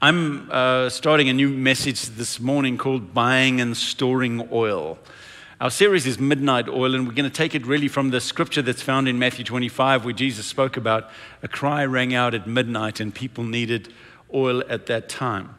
I'm uh, starting a new message this morning called Buying and Storing Oil. Our series is Midnight Oil, and we're going to take it really from the scripture that's found in Matthew 25, where Jesus spoke about a cry rang out at midnight and people needed oil at that time.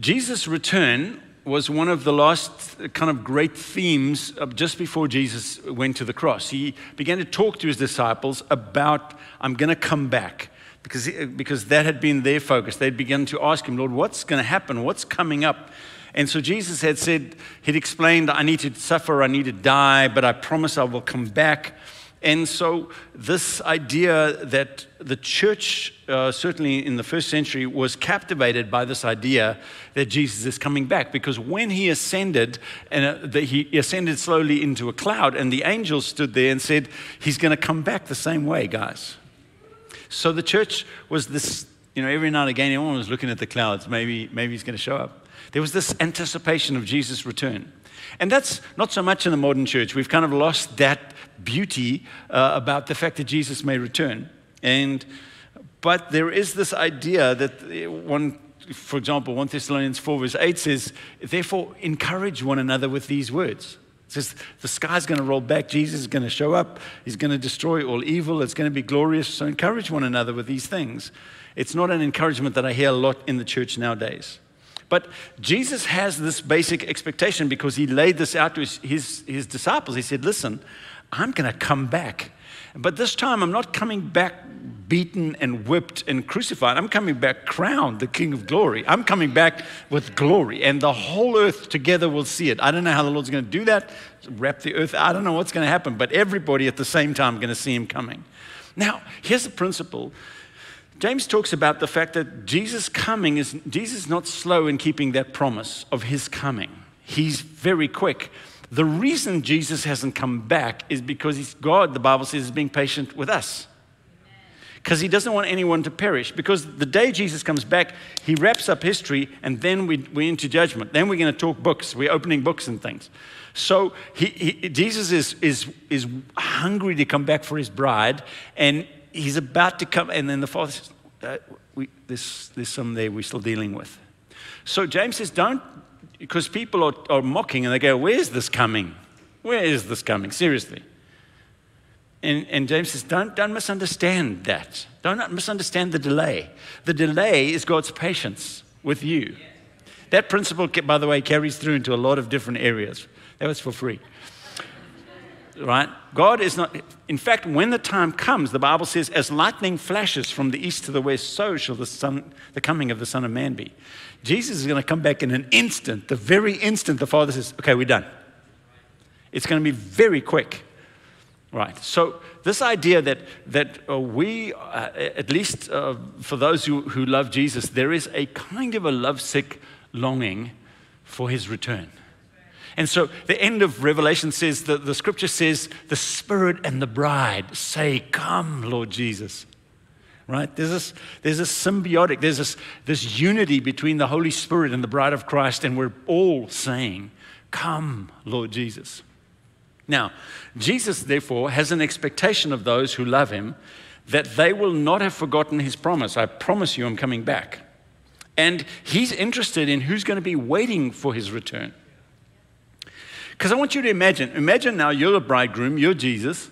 Jesus' return was one of the last kind of great themes just before Jesus went to the cross. He began to talk to his disciples about, I'm going to come back because, because that had been their focus. They'd begun to ask him, Lord, what's going to happen? What's coming up? And so Jesus had said, He'd explained, I need to suffer, I need to die, but I promise I will come back. And so, this idea that the church, uh, certainly in the first century, was captivated by this idea that Jesus is coming back. Because when he ascended, and uh, the, he ascended slowly into a cloud, and the angels stood there and said, He's going to come back the same way, guys. So the church was this, you know, every now and again, everyone was looking at the clouds. Maybe, maybe he's going to show up. There was this anticipation of Jesus' return. And that's not so much in the modern church. We've kind of lost that beauty uh, about the fact that Jesus may return. And, but there is this idea that one, for example, 1 Thessalonians 4, verse 8 says, Therefore, encourage one another with these words. Says the sky's going to roll back. Jesus is going to show up. He's going to destroy all evil. It's going to be glorious. So encourage one another with these things. It's not an encouragement that I hear a lot in the church nowadays. But Jesus has this basic expectation because he laid this out to his, his, his disciples. He said, Listen, I'm going to come back. But this time, I'm not coming back beaten and whipped and crucified. I'm coming back crowned the King of glory. I'm coming back with glory, and the whole earth together will see it. I don't know how the Lord's going to do that, wrap the earth. I don't know what's going to happen, but everybody at the same time going to see him coming. Now, here's the principle. James talks about the fact that Jesus coming is Jesus is not slow in keeping that promise of his coming. He's very quick. The reason Jesus hasn't come back is because God, the Bible says, is being patient with us because he doesn't want anyone to perish. Because the day Jesus comes back, he wraps up history and then we, we're into judgment. Then we're going to talk books. We're opening books and things. So he, he, Jesus is, is, is hungry to come back for his bride and he's about to come. And then the Father says, uh, we, there's, there's some there we're still dealing with. So James says, don't, because people are, are mocking and they go, where's this coming? Where is this coming? Seriously. And, and, James says, don't, don't misunderstand that. Don't misunderstand the delay. The delay is God's patience with you. That principle, by the way, carries through into a lot of different areas. That was for free. Right? God is not, in fact, when the time comes, the Bible says, as lightning flashes from the east to the west, so shall the, son, the coming of the Son of Man be. Jesus is going to come back in an instant, the very instant the Father says, okay, we're done. It's going to be very quick. Right. So this idea that that uh, we, uh, at least uh, for those who, who love Jesus, there is a kind of a lovesick longing for His return. And so the end of Revelation says that the Scripture says the Spirit and the bride say, "Come, Lord Jesus." Right? There's this, there's this symbiotic, there's this, this unity between the Holy Spirit and the bride of Christ, and we're all saying, Come, Lord Jesus. Now, Jesus, therefore, has an expectation of those who love him that they will not have forgotten his promise. I promise you, I'm coming back. And he's interested in who's going to be waiting for his return. Because I want you to imagine imagine now you're a bridegroom, you're Jesus,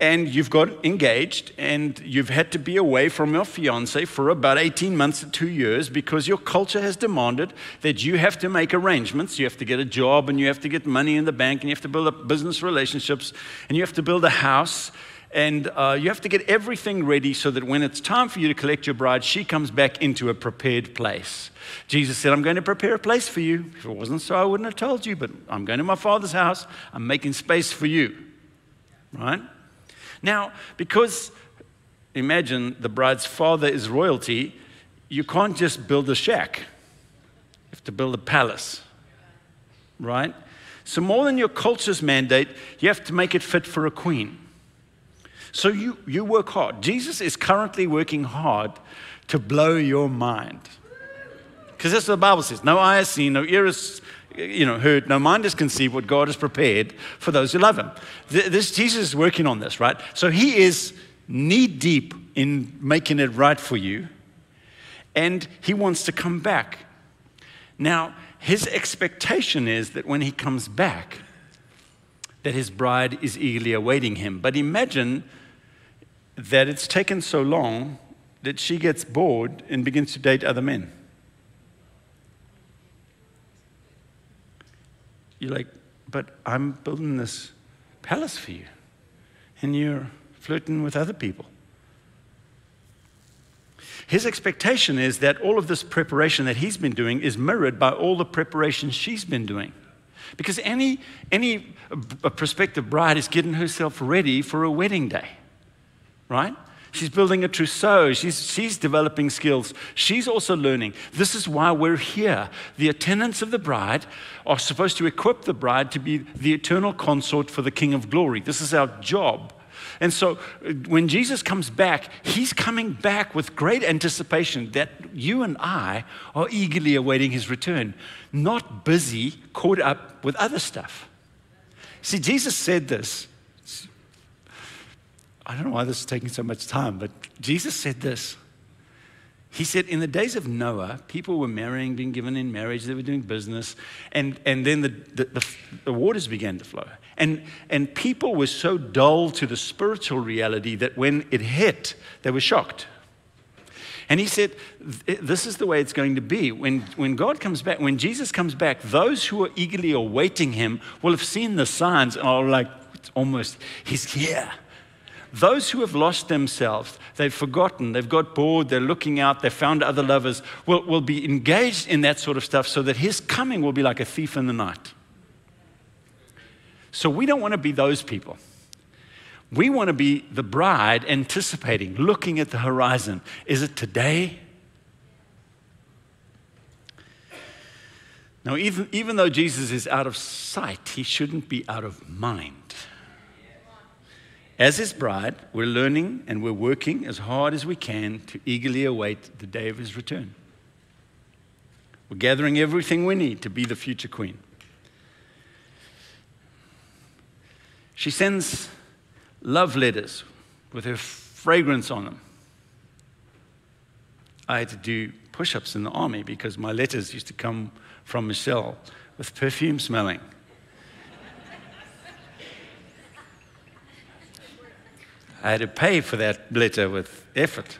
and you've got engaged and you've had to be away from your fiance for about 18 months to two years because your culture has demanded that you have to make arrangements. You have to get a job and you have to get money in the bank and you have to build up business relationships and you have to build a house and uh, you have to get everything ready so that when it's time for you to collect your bride, she comes back into a prepared place. Jesus said, I'm going to prepare a place for you. If it wasn't so, I wouldn't have told you, but I'm going to my father's house. I'm making space for you. Right? Now, because imagine the bride's father is royalty, you can't just build a shack. You have to build a palace, right? So, more than your culture's mandate, you have to make it fit for a queen. So, you, you work hard. Jesus is currently working hard to blow your mind. Because that's what the Bible says no eye has seen, no ear has you know, heard, no mind has conceived what God has prepared for those who love him. This Jesus is working on this, right? So he is knee deep in making it right for you. and he wants to come back. Now, his expectation is that when he comes back, that his bride is eagerly awaiting him. But imagine that it's taken so long that she gets bored and begins to date other men. You're like, but I'm building this palace for you, and you're flirting with other people. His expectation is that all of this preparation that he's been doing is mirrored by all the preparation she's been doing. Because any, any uh, prospective bride is getting herself ready for a wedding day, right? She's building a trousseau. She's, she's developing skills. She's also learning. This is why we're here. The attendants of the bride are supposed to equip the bride to be the eternal consort for the King of glory. This is our job. And so uh, when Jesus comes back, he's coming back with great anticipation that you and I are eagerly awaiting his return, not busy, caught up with other stuff. See, Jesus said this I don't know why this is taking so much time, but Jesus said this. He said, in the days of Noah, people were marrying, being given in marriage, they were doing business, and, and then the, the, the, the waters began to flow. And, and people were so dull to the spiritual reality that when it hit, they were shocked. And he said, This is the way it's going to be. When, when God comes back, when Jesus comes back, those who are eagerly awaiting him will have seen the signs and are like, it's almost, he's here. Those who have lost themselves, they've forgotten, they've got bored, they're looking out, they've found other lovers, will, will be engaged in that sort of stuff so that his coming will be like a thief in the night. So we don't want to be those people. We want to be the bride anticipating, looking at the horizon. Is it today? Now, even, even though Jesus is out of sight, he shouldn't be out of mind. As his bride, we're learning and we're working as hard as we can to eagerly await the day of his return. We're gathering everything we need to be the future queen. She sends love letters with her fragrance on them. I had to do push ups in the army because my letters used to come from Michelle with perfume smelling. I had to pay for that letter with effort.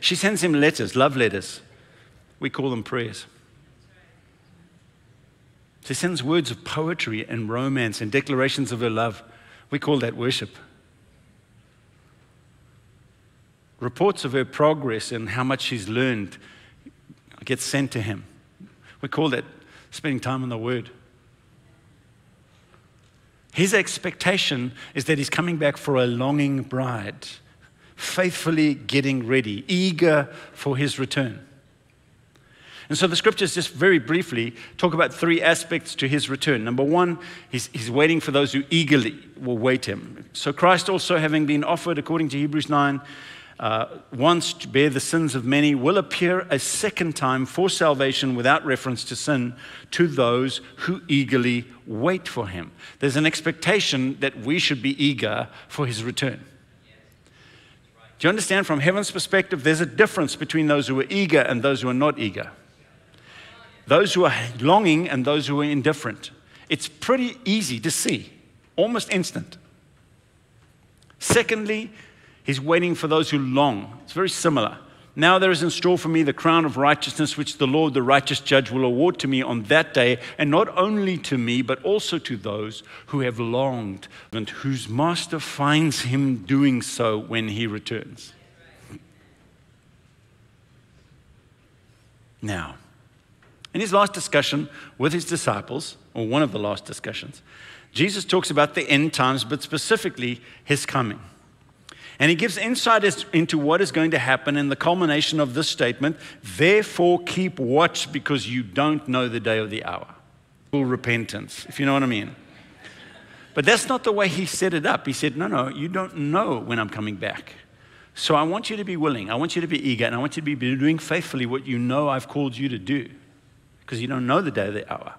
She sends him letters, love letters. We call them prayers. She sends words of poetry and romance and declarations of her love. We call that worship. Reports of her progress and how much she's learned get sent to him. We call that spending time in the Word. His expectation is that he's coming back for a longing bride, faithfully getting ready, eager for his return. And so the scriptures just very briefly talk about three aspects to his return. Number one, he's, he's waiting for those who eagerly will wait him. So Christ also, having been offered, according to Hebrews 9, uh, once to bear the sins of many, will appear a second time for salvation without reference to sin to those who eagerly wait for him. There's an expectation that we should be eager for his return. Do you understand? From heaven's perspective, there's a difference between those who are eager and those who are not eager. Those who are longing and those who are indifferent. It's pretty easy to see, almost instant. Secondly, he's waiting for those who long. It's very similar. Now there is in store for me the crown of righteousness, which the Lord, the righteous judge, will award to me on that day, and not only to me, but also to those who have longed, and whose master finds him doing so when he returns. Now, in his last discussion with his disciples, or one of the last discussions, Jesus talks about the end times, but specifically his coming. And he gives insight into what is going to happen in the culmination of this statement therefore keep watch because you don't know the day or the hour. Full repentance, if you know what I mean. But that's not the way he set it up. He said, No, no, you don't know when I'm coming back. So I want you to be willing, I want you to be eager, and I want you to be doing faithfully what you know I've called you to do because you don't know the day or the hour.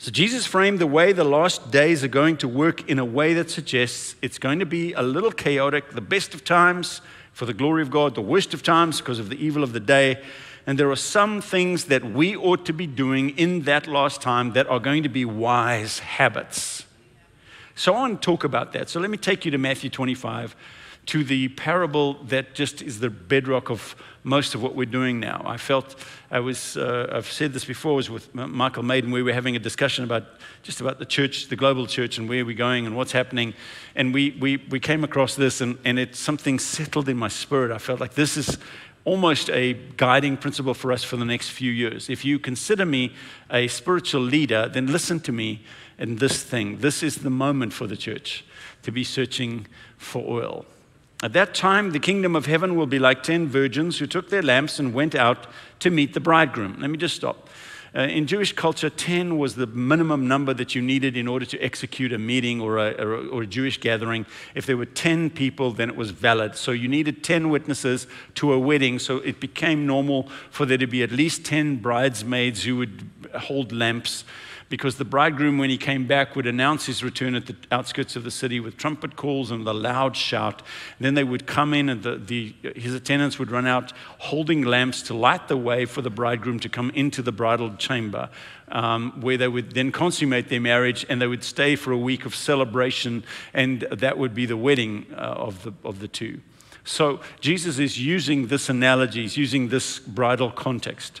So Jesus framed the way the last days are going to work in a way that suggests it's going to be a little chaotic, the best of times for the glory of God, the worst of times because of the evil of the day. And there are some things that we ought to be doing in that last time that are going to be wise habits. So I want to talk about that. So let me take you to Matthew 25, to the parable that just is the bedrock of most of what we're doing now. I felt I was, uh, I've said this before, was with Michael Maiden, we were having a discussion about just about the church, the global church, and where we're going and what's happening. And we, we, we came across this, and, and it something settled in my spirit. I felt like this is almost a guiding principle for us for the next few years. If you consider me a spiritual leader, then listen to me in this thing. This is the moment for the church to be searching for oil. At that time, the kingdom of heaven will be like ten virgins who took their lamps and went out to meet the bridegroom. Let me just stop. Uh, in Jewish culture, 10 was the minimum number that you needed in order to execute a meeting or a, or, or a, Jewish gathering. If there were 10 people, then it was valid. So you needed 10 witnesses to a wedding. So it became normal for there to be at least 10 bridesmaids who would hold lamps because the bridegroom, when he came back, would announce his return at the outskirts of the city with trumpet calls and the loud shout. Then they would come in, and the, the, his attendants would run out holding lamps to light the way for the bridegroom to come into the bridal chamber, um, where they would then consummate their marriage and they would stay for a week of celebration, and that would be the wedding uh, of, the, of the two. So Jesus is using this analogy, he's using this bridal context.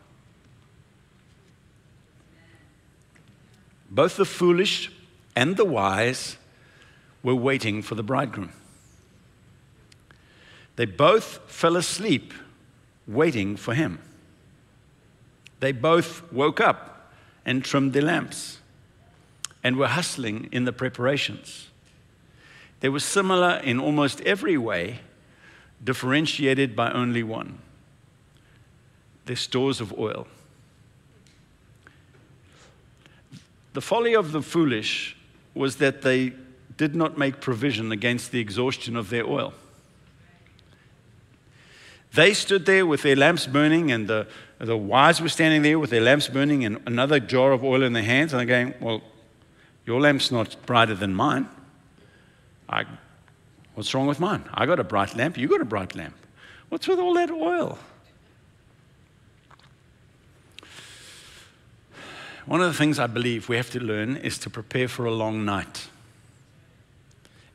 Both the foolish and the wise were waiting for the bridegroom. They both fell asleep waiting for him. They both woke up and trimmed their lamps and were hustling in the preparations. They were similar in almost every way, differentiated by only one their stores of oil. The folly of the foolish was that they did not make provision against the exhaustion of their oil. They stood there with their lamps burning, and the, the wise were standing there with their lamps burning and another jar of oil in their hands. And they're going, Well, your lamp's not brighter than mine. I, what's wrong with mine? I got a bright lamp, you got a bright lamp. What's with all that oil? One of the things I believe we have to learn is to prepare for a long night.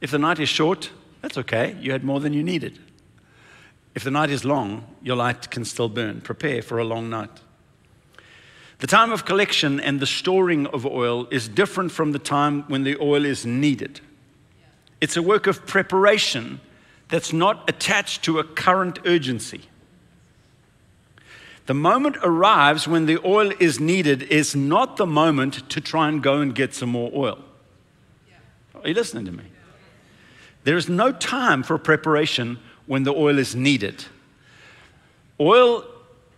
If the night is short, that's okay. You had more than you needed. If the night is long, your light can still burn. Prepare for a long night. The time of collection and the storing of oil is different from the time when the oil is needed. It's a work of preparation that's not attached to a current urgency. The moment arrives when the oil is needed is not the moment to try and go and get some more oil. Are you listening to me? There is no time for preparation when the oil is needed. Oil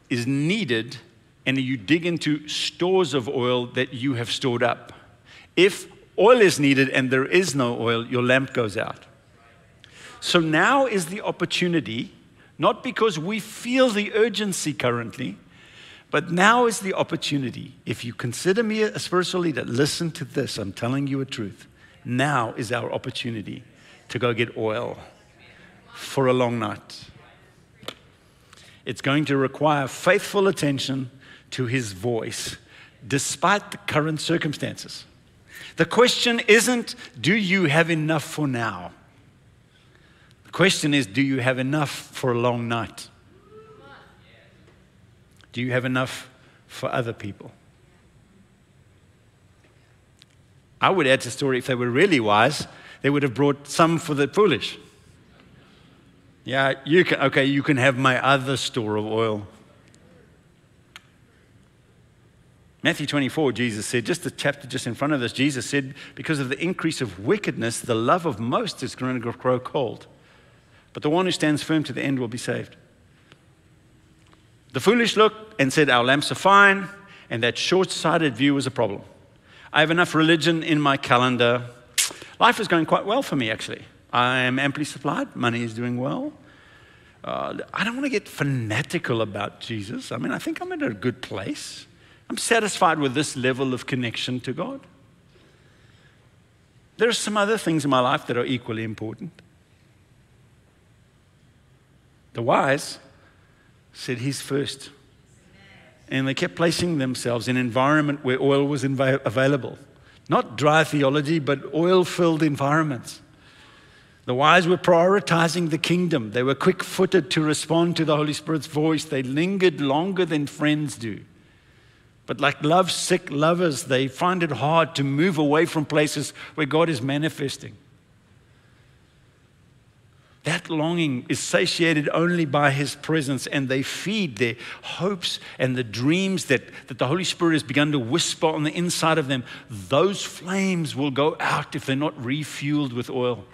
is needed, and you dig into stores of oil that you have stored up. If oil is needed and there is no oil, your lamp goes out. So now is the opportunity not because we feel the urgency currently, but now is the opportunity. If you consider me a spiritual leader, listen to this. I'm telling you a truth. Now is our opportunity to go get oil for a long night. It's going to require faithful attention to his voice, despite the current circumstances. The question isn't, do you have enough for now? The question is, do you have enough for a long night? Do you have enough for other people? I would add to the story if they were really wise, they would have brought some for the foolish. Yeah, you can, okay, you can have my other store of oil. Matthew 24, Jesus said, just the chapter just in front of this, Jesus said, because of the increase of wickedness, the love of most is going to grow cold. But the one who stands firm to the end will be saved. The foolish looked and said, Our lamps are fine, and that short sighted view was a problem. I have enough religion in my calendar. Life is going quite well for me, actually. I am amply supplied, money is doing well. Uh, I don't want to get fanatical about Jesus. I mean, I think I'm in a good place. I'm satisfied with this level of connection to God. There are some other things in my life that are equally important. The wise said, He's first. And they kept placing themselves in an environment where oil was inv- available. Not dry theology, but oil filled environments. The wise were prioritizing the kingdom. They were quick footed to respond to the Holy Spirit's voice. They lingered longer than friends do. But like love sick lovers, they find it hard to move away from places where God is manifesting. That longing is satiated only by His presence, and they feed their hopes and the dreams that, that the Holy Spirit has begun to whisper on the inside of them. Those flames will go out if they're not refueled with oil.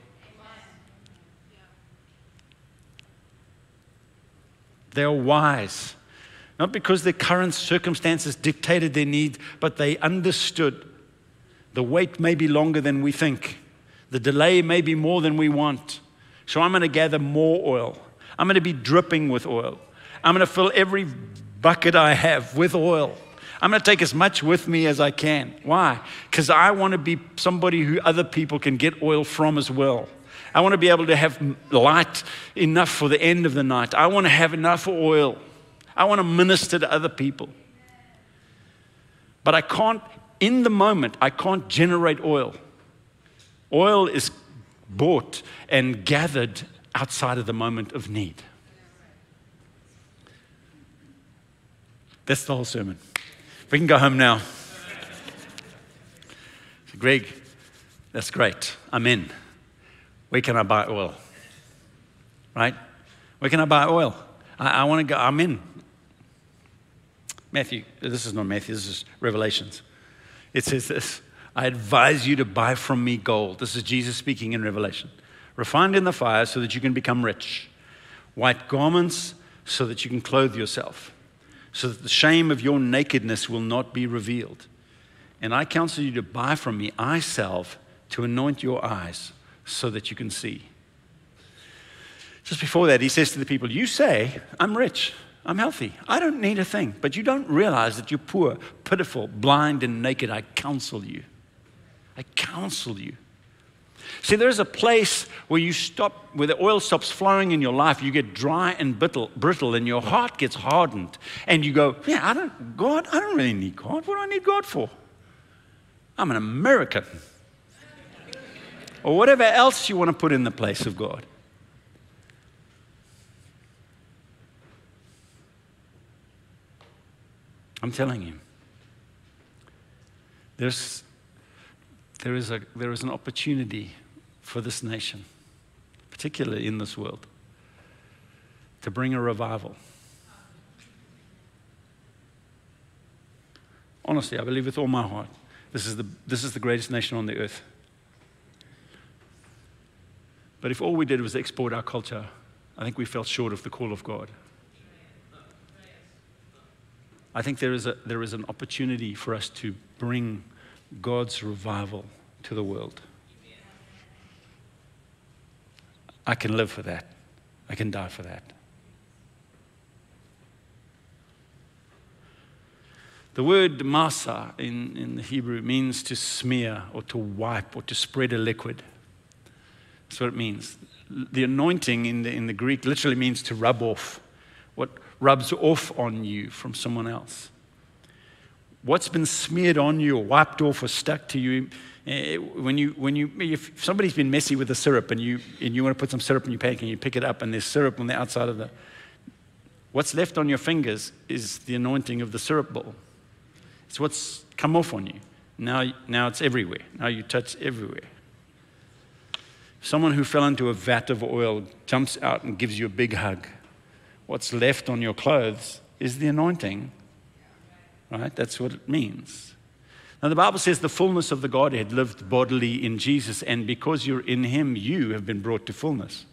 They are wise not because their current circumstances dictated their need, but they understood the wait may be longer than we think, the delay may be more than we want. So I'm going to gather more oil. I'm going to be dripping with oil. I'm going to fill every bucket I have with oil. I'm going to take as much with me as I can. Why? Because I want to be somebody who other people can get oil from as well. I want to be able to have light enough for the end of the night. I want to have enough oil. I want to minister to other people. But I can't, in the moment, I can't generate oil. Oil is bought and gathered outside of the moment of need. That's the whole sermon. We can go home now. Greg, that's great. I'm in. Where can I buy oil? Right? Where can I buy oil? I, I want to go. I'm in. Matthew, this is not Matthew, this is Revelations. It says this I advise you to buy from me gold. This is Jesus speaking in Revelation. Refined in the fire so that you can become rich. White garments so that you can clothe yourself. So that the shame of your nakedness will not be revealed. And I counsel you to buy from me eye salve to anoint your eyes so that you can see. Just before that, he says to the people, You say, I'm rich. I'm healthy. I don't need a thing. But you don't realize that you're poor, pitiful, blind, and naked. I counsel you. I counsel you. See, there's a place where you stop, where the oil stops flowing in your life. You get dry and brittle, brittle, and your heart gets hardened. And you go, Yeah, I don't, God, I don't really need God. What do I need God for? I'm an American. or whatever else you want to put in the place of God. I'm telling you. There's, there, is a, there is an opportunity for this nation, particularly in this world, to bring a revival. Honestly, I believe with all my heart, this is the, this is the greatest nation on the earth. But if all we did was export our culture, I think we fell short of the call of God. I think there is, a, there is an opportunity for us to bring God's revival to the world. I can live for that. I can die for that. The word masa in, in the Hebrew means to smear or to wipe or to spread a liquid. That's what it means. The anointing in the, in the Greek literally means to rub off. What rubs off on you from someone else. What's been smeared on you or wiped off or stuck to you. Eh, when you, when you, if somebody's been messy with the syrup and you, and you want to put some syrup in your pancake and you pick it up and there's syrup on the outside of the, what's left on your fingers is the anointing of the syrup bowl. It's what's come off on you. Now, now it's everywhere. Now you touch everywhere. Someone who fell into a vat of oil jumps out and gives you a big hug. What's left on your clothes is the anointing. Right? That's what it means. Now, the Bible says the fullness of the Godhead lived bodily in Jesus, and because you're in Him, you have been brought to fullness.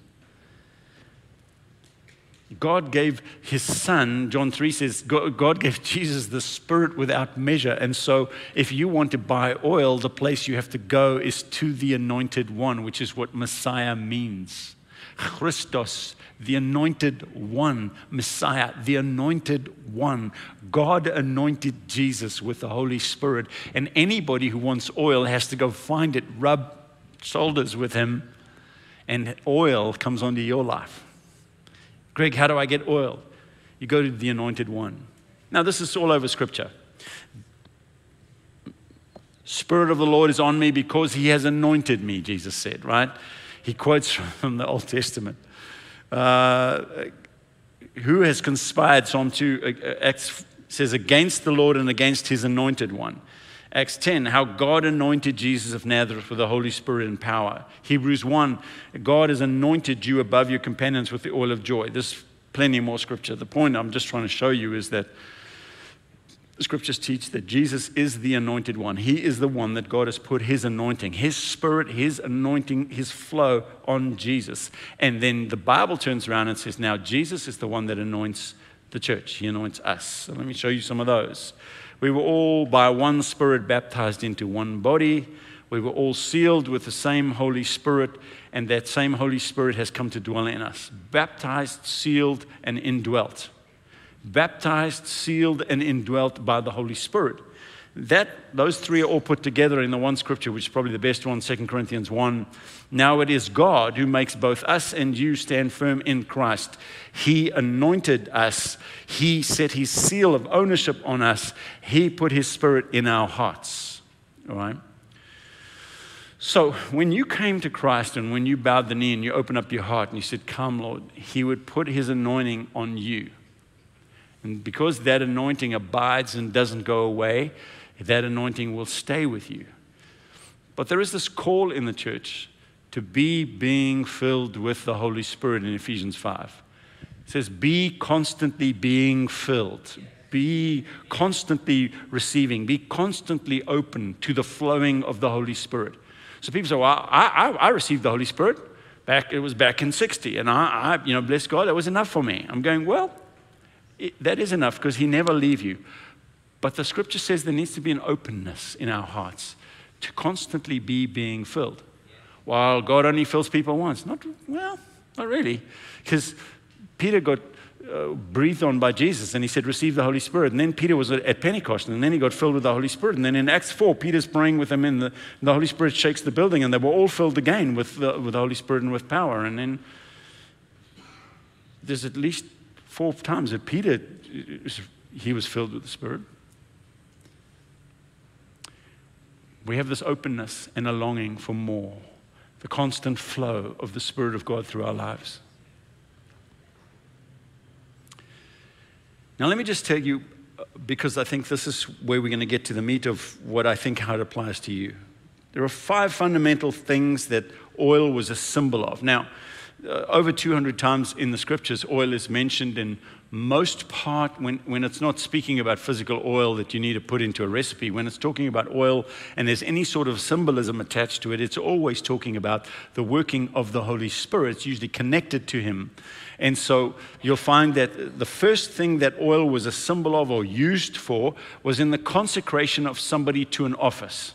God gave his son, John 3 says, God gave Jesus the Spirit without measure. And so, if you want to buy oil, the place you have to go is to the anointed one, which is what Messiah means. Christos, the anointed one, Messiah, the anointed one. God anointed Jesus with the Holy Spirit. And anybody who wants oil has to go find it, rub shoulders with him, and oil comes onto your life. Greg, how do I get oil? You go to the anointed one. Now, this is all over scripture. Spirit of the Lord is on me because he has anointed me, Jesus said, right? He quotes from the Old Testament. Uh, who has conspired, Psalm 2 uh, Acts says, against the Lord and against his anointed one? Acts 10, how God anointed Jesus of Nazareth with the Holy Spirit and power. Hebrews 1, God has anointed you above your companions with the oil of joy. There's plenty more scripture. The point I'm just trying to show you is that scriptures teach that Jesus is the anointed one. He is the one that God has put his anointing, his spirit, his anointing, his flow on Jesus. And then the Bible turns around and says, now Jesus is the one that anoints the church. He anoints us. So let me show you some of those. We were all by one Spirit baptized into one body. We were all sealed with the same Holy Spirit, and that same Holy Spirit has come to dwell in us. Baptized, sealed, and indwelt. Baptized, sealed, and indwelt by the Holy Spirit. That, those three are all put together in the one scripture, which is probably the best one, 2 Corinthians 1. Now it is God who makes both us and you stand firm in Christ. He anointed us, He set His seal of ownership on us, He put His spirit in our hearts. All right? So when you came to Christ and when you bowed the knee and you opened up your heart and you said, Come, Lord, He would put His anointing on you. And because that anointing abides and doesn't go away, that anointing will stay with you. But there is this call in the church to be being filled with the Holy Spirit in Ephesians 5. It says, Be constantly being filled, be constantly receiving, be constantly open to the flowing of the Holy Spirit. So people say, Well, I, I, I received the Holy Spirit. Back, it was back in 60, and I, I, you know, bless God, that was enough for me. I'm going, Well, that is enough because He never leave you. But the scripture says there needs to be an openness in our hearts to constantly be being filled. While God only fills people once. Not, well, not really. Because Peter got uh, breathed on by Jesus and he said, Receive the Holy Spirit. And then Peter was at Pentecost and then he got filled with the Holy Spirit. And then in Acts 4, Peter's praying with them and the, the Holy Spirit shakes the building and they were all filled again with the, with the Holy Spirit and with power. And then there's at least four times that Peter, he was filled with the Spirit. we have this openness and a longing for more, the constant flow of the Spirit of God through our lives. Now, let me just tell you, because I think this is where we're going to get to the meat of what I think how it applies to you. There are five fundamental things that oil was a symbol of. Now, uh, over 200 times in the scriptures, oil is mentioned in most part, when, when it's not speaking about physical oil that you need to put into a recipe, when it's talking about oil and there's any sort of symbolism attached to it, it's always talking about the working of the Holy Spirit. It's usually connected to Him. And so you'll find that the first thing that oil was a symbol of or used for was in the consecration of somebody to an office.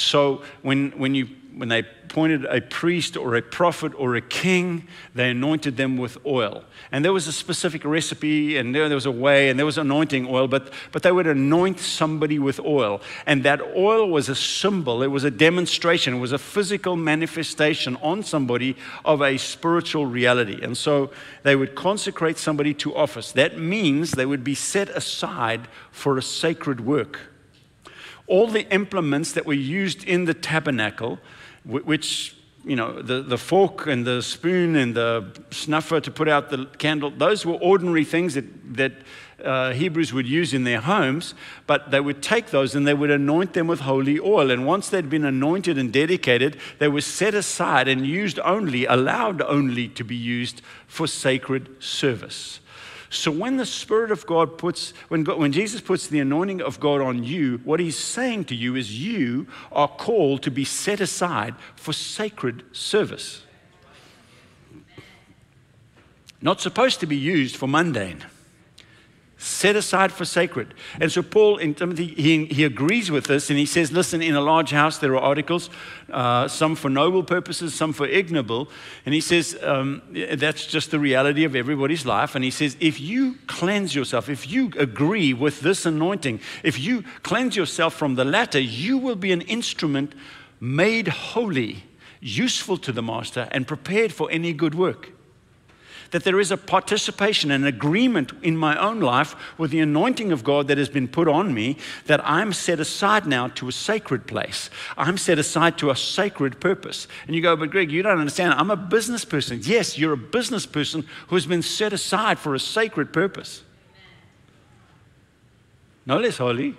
So when, when you when they appointed a priest or a prophet or a king, they anointed them with oil. And there was a specific recipe, and there, was a way, and there was anointing oil, but, but they would anoint somebody with oil. And that oil was a symbol, it was a demonstration, it was a physical manifestation on somebody of a spiritual reality. And so they would consecrate somebody to office. That means they would be set aside for a sacred work. All the implements that were used in the tabernacle, which you know, the, the fork and the spoon and the snuffer to put out the candle, those were ordinary things that, that uh, Hebrews would use in their homes, but they would take those and they would anoint them with holy oil. And once they'd been anointed and dedicated, they were set aside and used only, allowed only to be used for sacred service. So when the Spirit of God puts, when, God, when Jesus puts the anointing of God on you, what he's saying to you is you are called to be set aside for sacred service. Not supposed to be used for mundane set aside for sacred. And so, Paul in Timothy, he, he agrees with this and he says, Listen, in a large house, there are articles, uh, some for noble purposes, some for ignoble. And he says, um, That's just the reality of everybody's life. And he says, If you cleanse yourself, if you agree with this anointing, if you cleanse yourself from the latter, you will be an instrument made holy, useful to the master, and prepared for any good work that there is a participation, an agreement in my own life with the anointing of God that has been put on me, that I'm set aside now to a sacred place. I'm set aside to a sacred purpose. And you go, but Greg, you don't understand. I'm a business person. Yes, you're a business person who has been set aside for a sacred purpose. No less holy.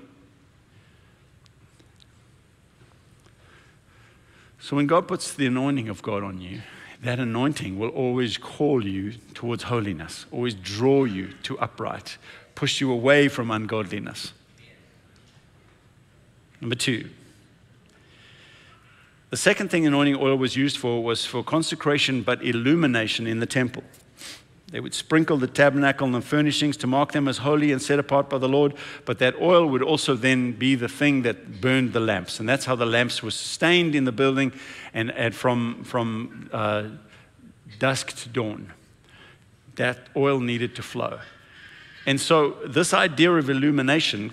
So when God puts the anointing of God on you, that anointing will always call you towards holiness, always draw you to upright, push you away from ungodliness. Number two, the second thing anointing oil was used for was for consecration but illumination in the temple. They would sprinkle the tabernacle and the furnishings to mark them as holy and set apart by the Lord, but that oil would also then be the thing that burned the lamps. And that's how the lamps were sustained in the building and, and from, from uh, dusk to dawn. That oil needed to flow. And so, this idea of illumination,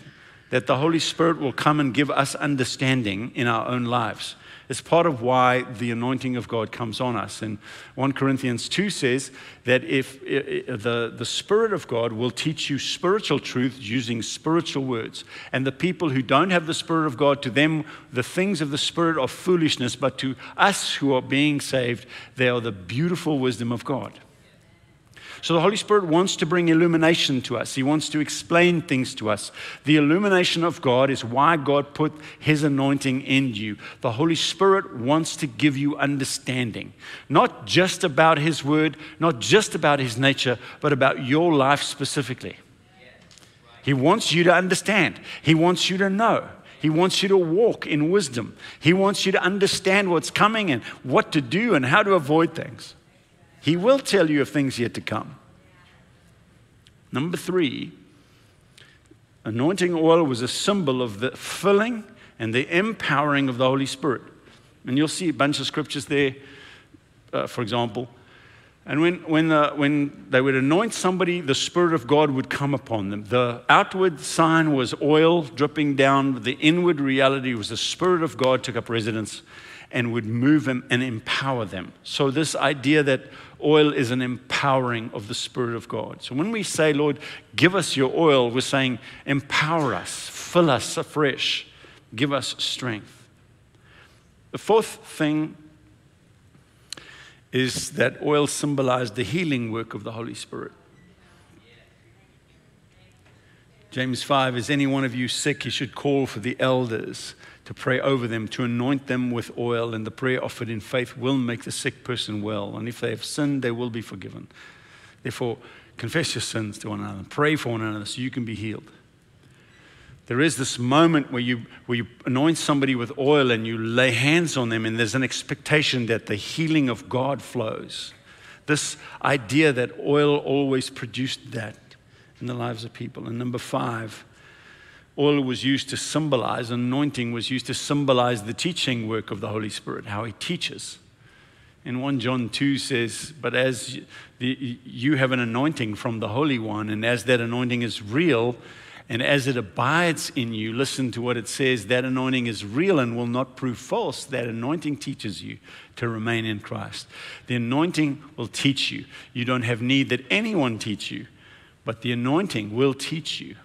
that the Holy Spirit will come and give us understanding in our own lives. It's part of why the anointing of God comes on us. And 1 Corinthians 2 says that if the, the Spirit of God will teach you spiritual truth using spiritual words, and the people who don't have the Spirit of God, to them, the things of the Spirit are foolishness, but to us who are being saved, they are the beautiful wisdom of God. So the Holy Spirit wants to bring illumination to us. He wants to explain things to us. The illumination of God is why God put His anointing in you. The Holy Spirit wants to give you understanding, not just about His word, not just about His nature, but about your life specifically. He wants you to understand, He wants you to know. He wants you to walk in wisdom. He wants you to understand what's coming and what to do and how to avoid things. He will tell you of things yet to come. Number three, anointing oil was a symbol of the filling and the empowering of the Holy Spirit. And you'll see a bunch of scriptures there, uh, for example. And when, when, uh, when they would anoint somebody, the Spirit of God would come upon them. The outward sign was oil dripping down, the inward reality was the Spirit of God took up residence and would move them and empower them. So, this idea that oil is an empowering of the Spirit of God. So, when we say, Lord, give us your oil, we're saying, empower us, fill us afresh, give us strength. The fourth thing is that oil symbolized the healing work of the Holy Spirit. James 5 Is any one of you sick? He should call for the elders to pray over them, to anoint them with oil, and the prayer offered in faith will make the sick person well. And if they have sinned, they will be forgiven. Therefore, confess your sins to one another, pray for one another so you can be healed. There is this moment where you, where you anoint somebody with oil and you lay hands on them, and there's an expectation that the healing of God flows. This idea that oil always produced that in the lives of people. And number five, oil was used to symbolize, anointing was used to symbolize the teaching work of the Holy Spirit, how He teaches. In 1 John 2 says, But as the, you have an anointing from the Holy One, and as that anointing is real, and as it abides in you, listen to what it says that anointing is real and will not prove false. That anointing teaches you to remain in Christ. The anointing will teach you. You don't have need that anyone teach you, but the anointing will teach you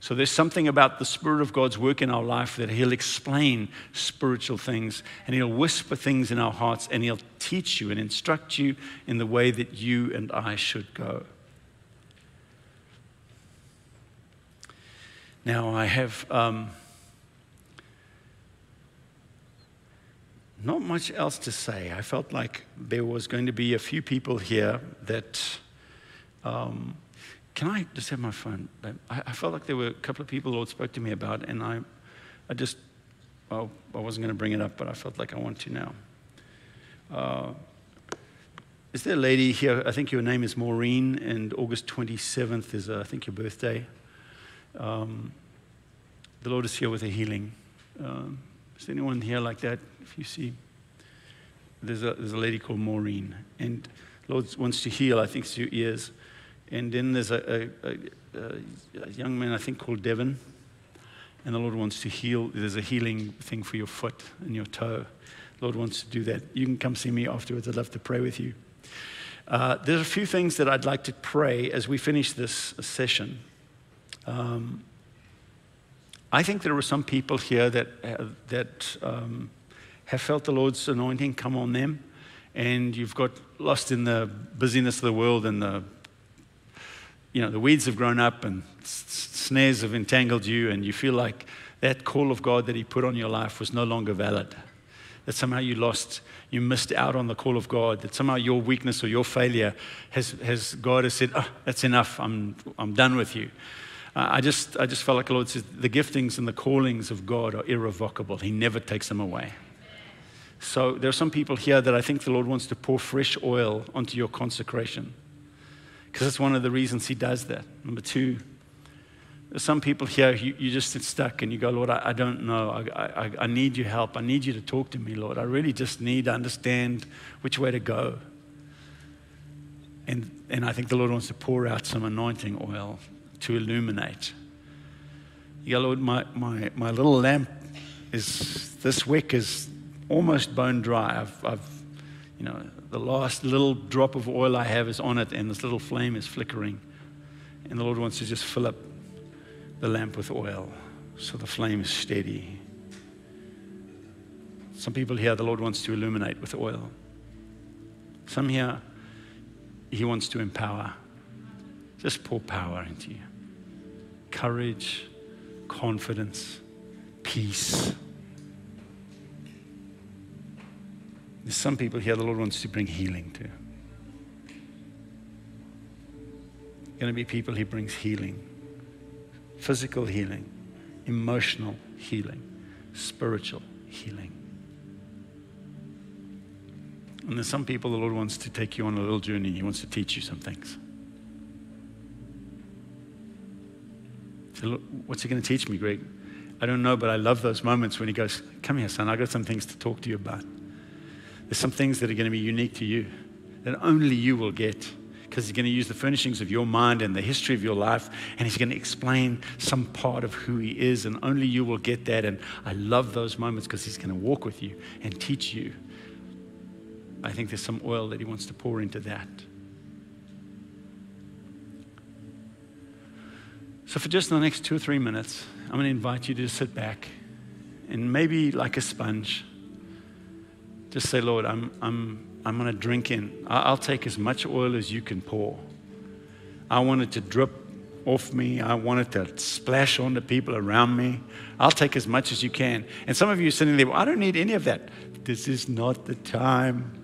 So there's something about the Spirit of God's work in our life that He'll explain spiritual things and He'll whisper things in our hearts and He'll teach you and instruct you in the way that you and I should go. Now, I have um, not much else to say. I felt like there was going to be a few people here that. Um, can I just have my phone? I, I, felt like there were a couple of people the Lord spoke to me about, and I, I just, well, I wasn't going to bring it up, but I felt like I want to now. Uh, is there a lady here? I think your name is Maureen, and August 27th is, uh, I think, your birthday. Um, the Lord is here with a healing. Um, is there anyone here like that? If you see, there's a, there's a lady called Maureen, and Lord wants to heal, I think, through ears. And then there's a, a, a, a young man, I think, called Devon. And the Lord wants to heal. There's a healing thing for your foot and your toe. The Lord wants to do that. You can come see me afterwards. I'd love to pray with you. Uh, there's a few things that I'd like to pray as we finish this session. Um, I think there are some people here that, uh, that um, have felt the Lord's anointing come on them, and you've got lost in the busyness of the world and the you know, the weeds have grown up and snares have entangled you, and you feel like that call of God that He put on your life was no longer valid. That somehow you lost, you missed out on the call of God, that somehow your weakness or your failure has, has God has said, oh, that's enough, I'm, I'm done with you. Uh, I, just, I just felt like the Lord says the giftings and the callings of God are irrevocable, He never takes them away. So there are some people here that I think the Lord wants to pour fresh oil onto your consecration because that's one of the reasons he does that. Number two, there's some people here, you, you just sit stuck and you go, Lord, I, I don't know. I, I, I need your help. I need you to talk to me, Lord. I really just need to understand which way to go. And, and I think the Lord wants to pour out some anointing oil to illuminate. Go, Lord, my, my, my little lamp is, this wick is almost bone dry. I've, I've you know, the last little drop of oil I have is on it, and this little flame is flickering. And the Lord wants to just fill up the lamp with oil so the flame is steady. Some people here, the Lord wants to illuminate with oil. Some here, He wants to empower. Just pour power into you courage, confidence, peace. There's some people here the Lord wants to bring healing to. Going to be people He brings healing, physical healing, emotional healing, spiritual healing. And there's some people the Lord wants to take you on a little journey. He wants to teach you some things. So, what's He going to teach me, Greg? I don't know, but I love those moments when He goes, Come here, son, I've got some things to talk to you about. There's some things that are going to be unique to you that only you will get because he's going to use the furnishings of your mind and the history of your life and he's going to explain some part of who he is and only you will get that and i love those moments because he's going to walk with you and teach you. I think there's some oil that he wants to pour into that. So for just the next two or three minutes i'm going to invite you to sit back and maybe like a sponge just say, Lord, I'm, I'm, I'm going to drink in. I'll take as much oil as you can pour. I want it to drip off me. I want it to splash on the people around me. I'll take as much as you can. And some of you sitting there, well, I don't need any of that. This is not the time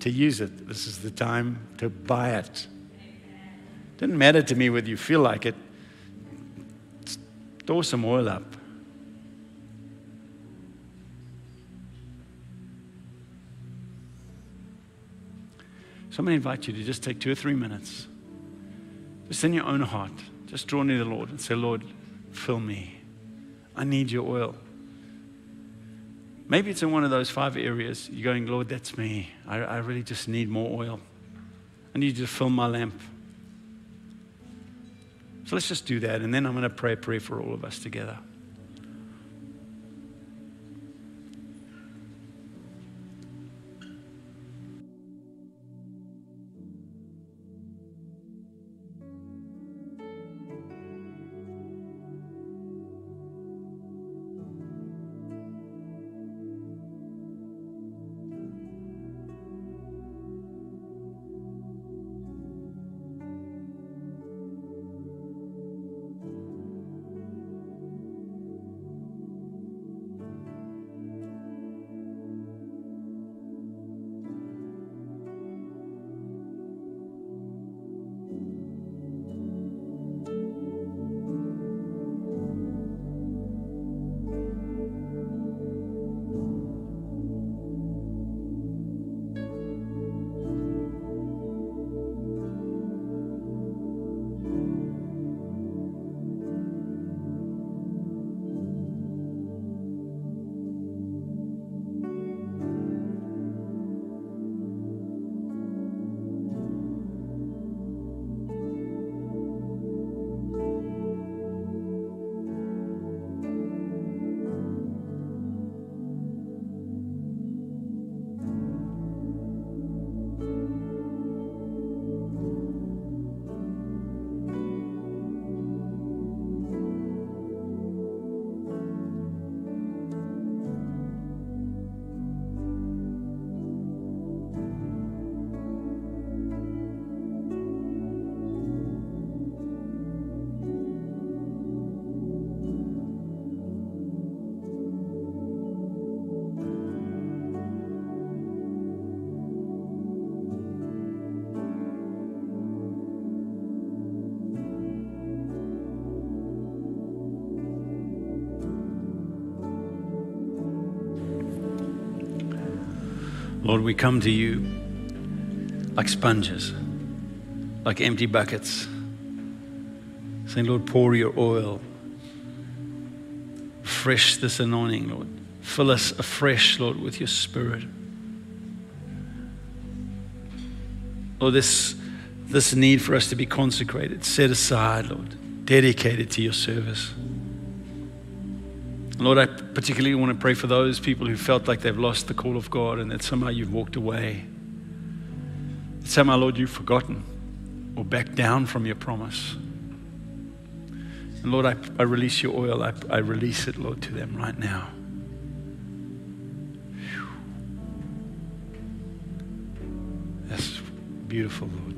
to use it. This is the time to buy it. It doesn't matter to me whether you feel like it. Store some oil up. So I'm going to invite you to just take two or three minutes, just in your own heart, just draw near the Lord and say, Lord, fill me. I need your oil. Maybe it's in one of those five areas. You're going, Lord, that's me. I, I really just need more oil. I need you to fill my lamp. So let's just do that. And then I'm going to pray a prayer for all of us together. Lord, we come to you like sponges, like empty buckets, saying, Lord, pour your oil. Fresh this anointing, Lord. Fill us afresh, Lord, with your spirit. Lord, this, this need for us to be consecrated, set aside, Lord, dedicated to your service. Lord, I particularly want to pray for those people who felt like they've lost the call of God and that somehow you've walked away. That somehow, Lord, you've forgotten or backed down from your promise. And Lord, I, I release your oil. I, I release it, Lord, to them right now. That's beautiful, Lord.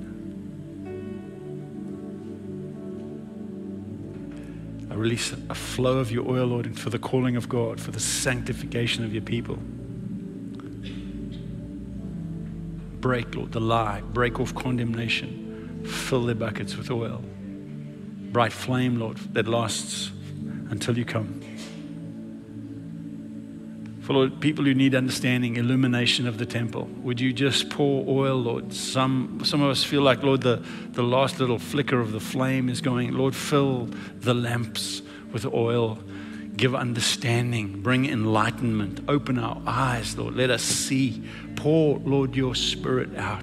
I release a flow of your oil, Lord, for the calling of God, for the sanctification of your people. Break, Lord, the lie, break off condemnation, fill their buckets with oil. Bright flame, Lord, that lasts until you come. For Lord, people who need understanding, illumination of the temple, would you just pour oil, Lord? Some, some of us feel like, Lord, the, the last little flicker of the flame is going. Lord, fill the lamps with oil. Give understanding, bring enlightenment, open our eyes, Lord. Let us see. Pour, Lord, your spirit out.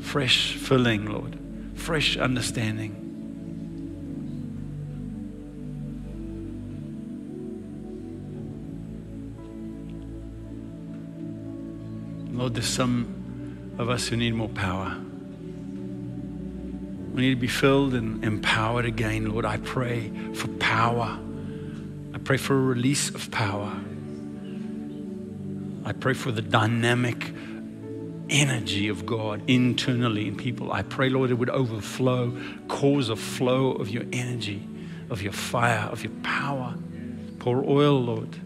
Fresh filling, Lord. Fresh understanding. Lord, there's some of us who need more power. We need to be filled and empowered again, Lord. I pray for power. I pray for a release of power. I pray for the dynamic energy of God internally in people. I pray, Lord, it would overflow, cause a flow of your energy, of your fire, of your power. Pour oil, Lord.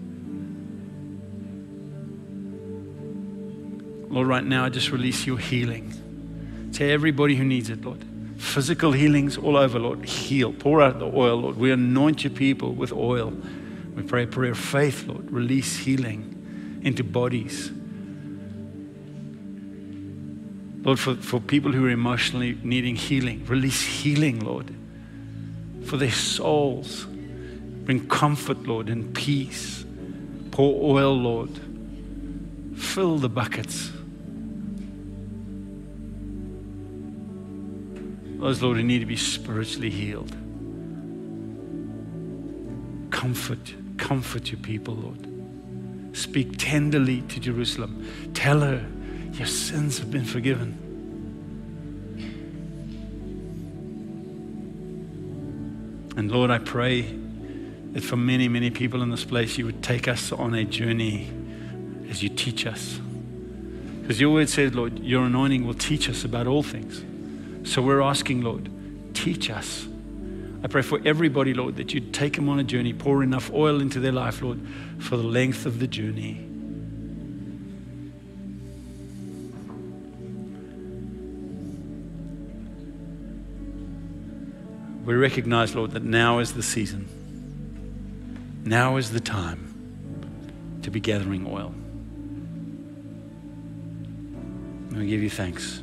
Lord, right now, I just release your healing to everybody who needs it, Lord. Physical healings all over, Lord. Heal. Pour out the oil, Lord. We anoint your people with oil. We pray a prayer of faith, Lord. Release healing into bodies. Lord, for, for people who are emotionally needing healing, release healing, Lord. For their souls, bring comfort, Lord, and peace. Pour oil, Lord. Fill the buckets. Oh, Those, Lord, who need to be spiritually healed. Comfort, comfort your people, Lord. Speak tenderly to Jerusalem. Tell her your sins have been forgiven. And Lord, I pray that for many, many people in this place, you would take us on a journey as you teach us. Because your word says, Lord, your anointing will teach us about all things. So we're asking, Lord, teach us. I pray for everybody, Lord, that you'd take them on a journey, pour enough oil into their life, Lord, for the length of the journey. We recognize, Lord, that now is the season. Now is the time to be gathering oil. And we give you thanks.